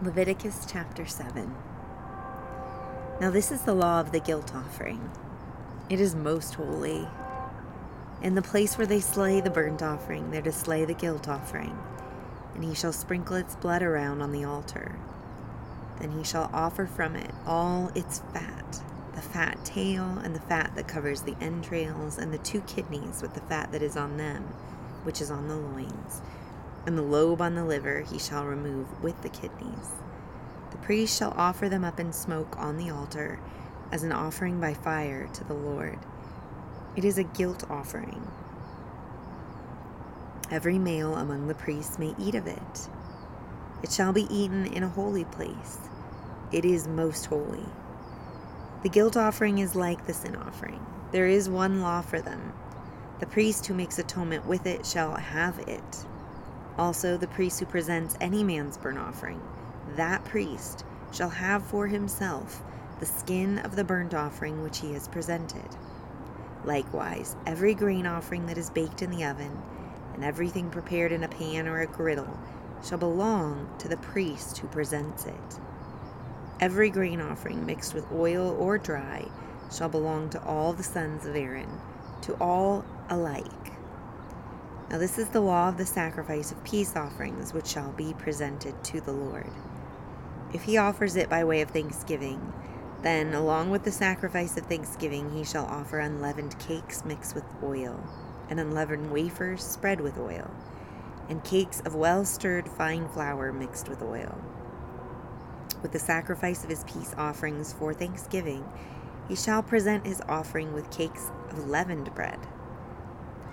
Leviticus chapter 7. Now, this is the law of the guilt offering. It is most holy. In the place where they slay the burnt offering, they're to slay the guilt offering, and he shall sprinkle its blood around on the altar. Then he shall offer from it all its fat the fat tail, and the fat that covers the entrails, and the two kidneys with the fat that is on them, which is on the loins and the lobe on the liver he shall remove with the kidneys. The priest shall offer them up in smoke on the altar as an offering by fire to the Lord. It is a guilt offering. Every male among the priests may eat of it. It shall be eaten in a holy place. It is most holy. The guilt offering is like the sin offering. There is one law for them. The priest who makes atonement with it shall have it also, the priest who presents any man's burnt offering, that priest shall have for himself the skin of the burnt offering which he has presented. Likewise, every grain offering that is baked in the oven, and everything prepared in a pan or a griddle, shall belong to the priest who presents it. Every grain offering mixed with oil or dry shall belong to all the sons of Aaron, to all alike. Now, this is the law of the sacrifice of peace offerings, which shall be presented to the Lord. If he offers it by way of thanksgiving, then, along with the sacrifice of thanksgiving, he shall offer unleavened cakes mixed with oil, and unleavened wafers spread with oil, and cakes of well stirred fine flour mixed with oil. With the sacrifice of his peace offerings for thanksgiving, he shall present his offering with cakes of leavened bread.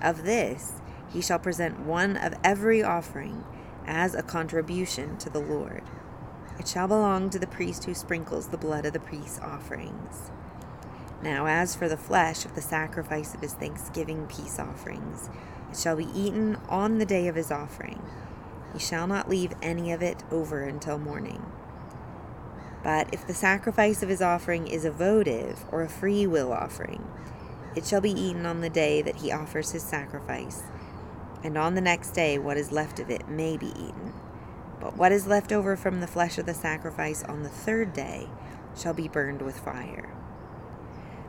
Of this, he shall present one of every offering as a contribution to the Lord. It shall belong to the priest who sprinkles the blood of the peace offerings. Now, as for the flesh of the sacrifice of his thanksgiving peace offerings, it shall be eaten on the day of his offering. He shall not leave any of it over until morning. But if the sacrifice of his offering is a votive or a free will offering, it shall be eaten on the day that he offers his sacrifice and on the next day what is left of it may be eaten. But what is left over from the flesh of the sacrifice on the third day shall be burned with fire.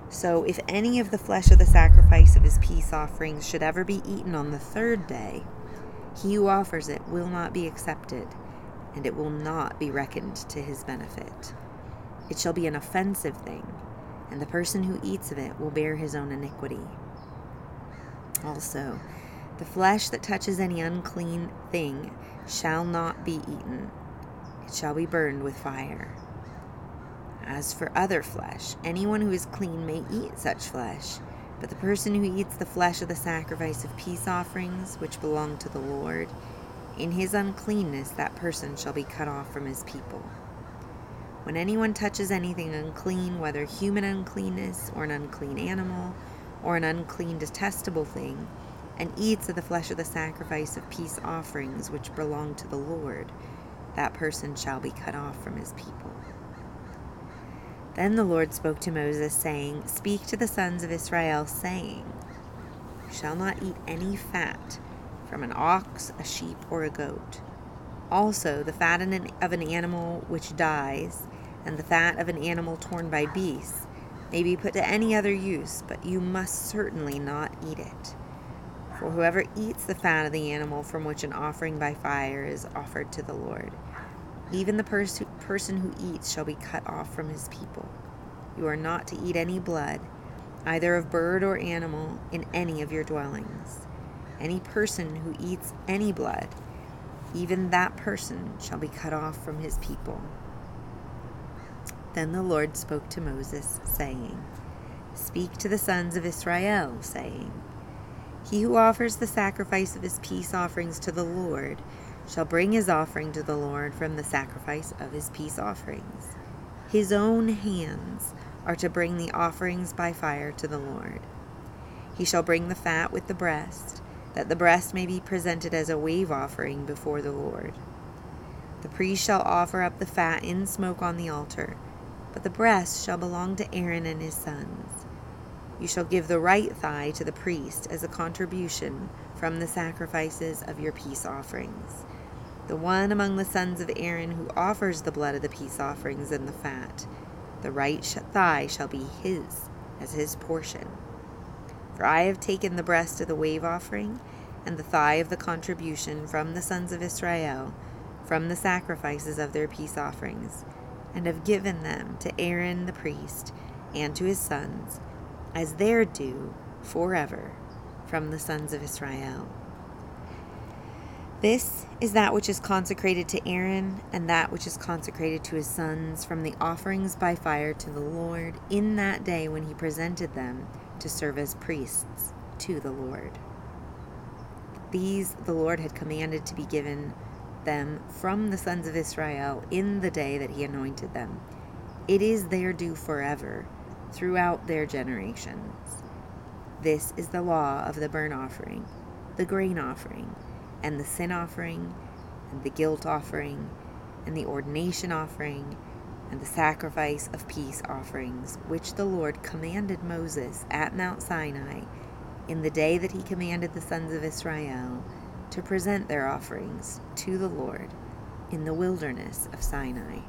So, if any of the flesh of the sacrifice of his peace offerings should ever be eaten on the third day, he who offers it will not be accepted, and it will not be reckoned to his benefit. It shall be an offensive thing, and the person who eats of it will bear his own iniquity. Also, the flesh that touches any unclean thing shall not be eaten, it shall be burned with fire. As for other flesh, anyone who is clean may eat such flesh, but the person who eats the flesh of the sacrifice of peace offerings, which belong to the Lord, in his uncleanness that person shall be cut off from his people. When anyone touches anything unclean, whether human uncleanness, or an unclean animal, or an unclean detestable thing, and eats of the flesh of the sacrifice of peace offerings which belong to the Lord, that person shall be cut off from his people. Then the Lord spoke to Moses, saying, Speak to the sons of Israel, saying, You shall not eat any fat from an ox, a sheep, or a goat. Also, the fat of an animal which dies, and the fat of an animal torn by beasts, may be put to any other use, but you must certainly not eat it. For whoever eats the fat of the animal from which an offering by fire is offered to the Lord, even the pers- person who eats shall be cut off from his people. You are not to eat any blood, either of bird or animal, in any of your dwellings. Any person who eats any blood, even that person shall be cut off from his people. Then the Lord spoke to Moses, saying, Speak to the sons of Israel, saying, he who offers the sacrifice of his peace offerings to the Lord shall bring his offering to the Lord from the sacrifice of his peace offerings. His own hands are to bring the offerings by fire to the Lord. He shall bring the fat with the breast, that the breast may be presented as a wave offering before the Lord. The priest shall offer up the fat in smoke on the altar, but the breast shall belong to Aaron and his sons. You shall give the right thigh to the priest as a contribution from the sacrifices of your peace offerings. the one among the sons of Aaron who offers the blood of the peace offerings and the fat, the right thigh shall be his as his portion. For I have taken the breast of the wave offering and the thigh of the contribution from the sons of Israel, from the sacrifices of their peace offerings, and have given them to Aaron the priest and to his sons as their due forever from the sons of Israel. This is that which is consecrated to Aaron, and that which is consecrated to his sons from the offerings by fire to the Lord in that day when he presented them to serve as priests to the Lord. These the Lord had commanded to be given them from the sons of Israel in the day that he anointed them. It is their due forever, throughout their generations. This is the law of the burnt offering, the grain offering and the sin offering, and the guilt offering, and the ordination offering, and the sacrifice of peace offerings, which the Lord commanded Moses at Mount Sinai in the day that he commanded the sons of Israel to present their offerings to the Lord in the wilderness of Sinai.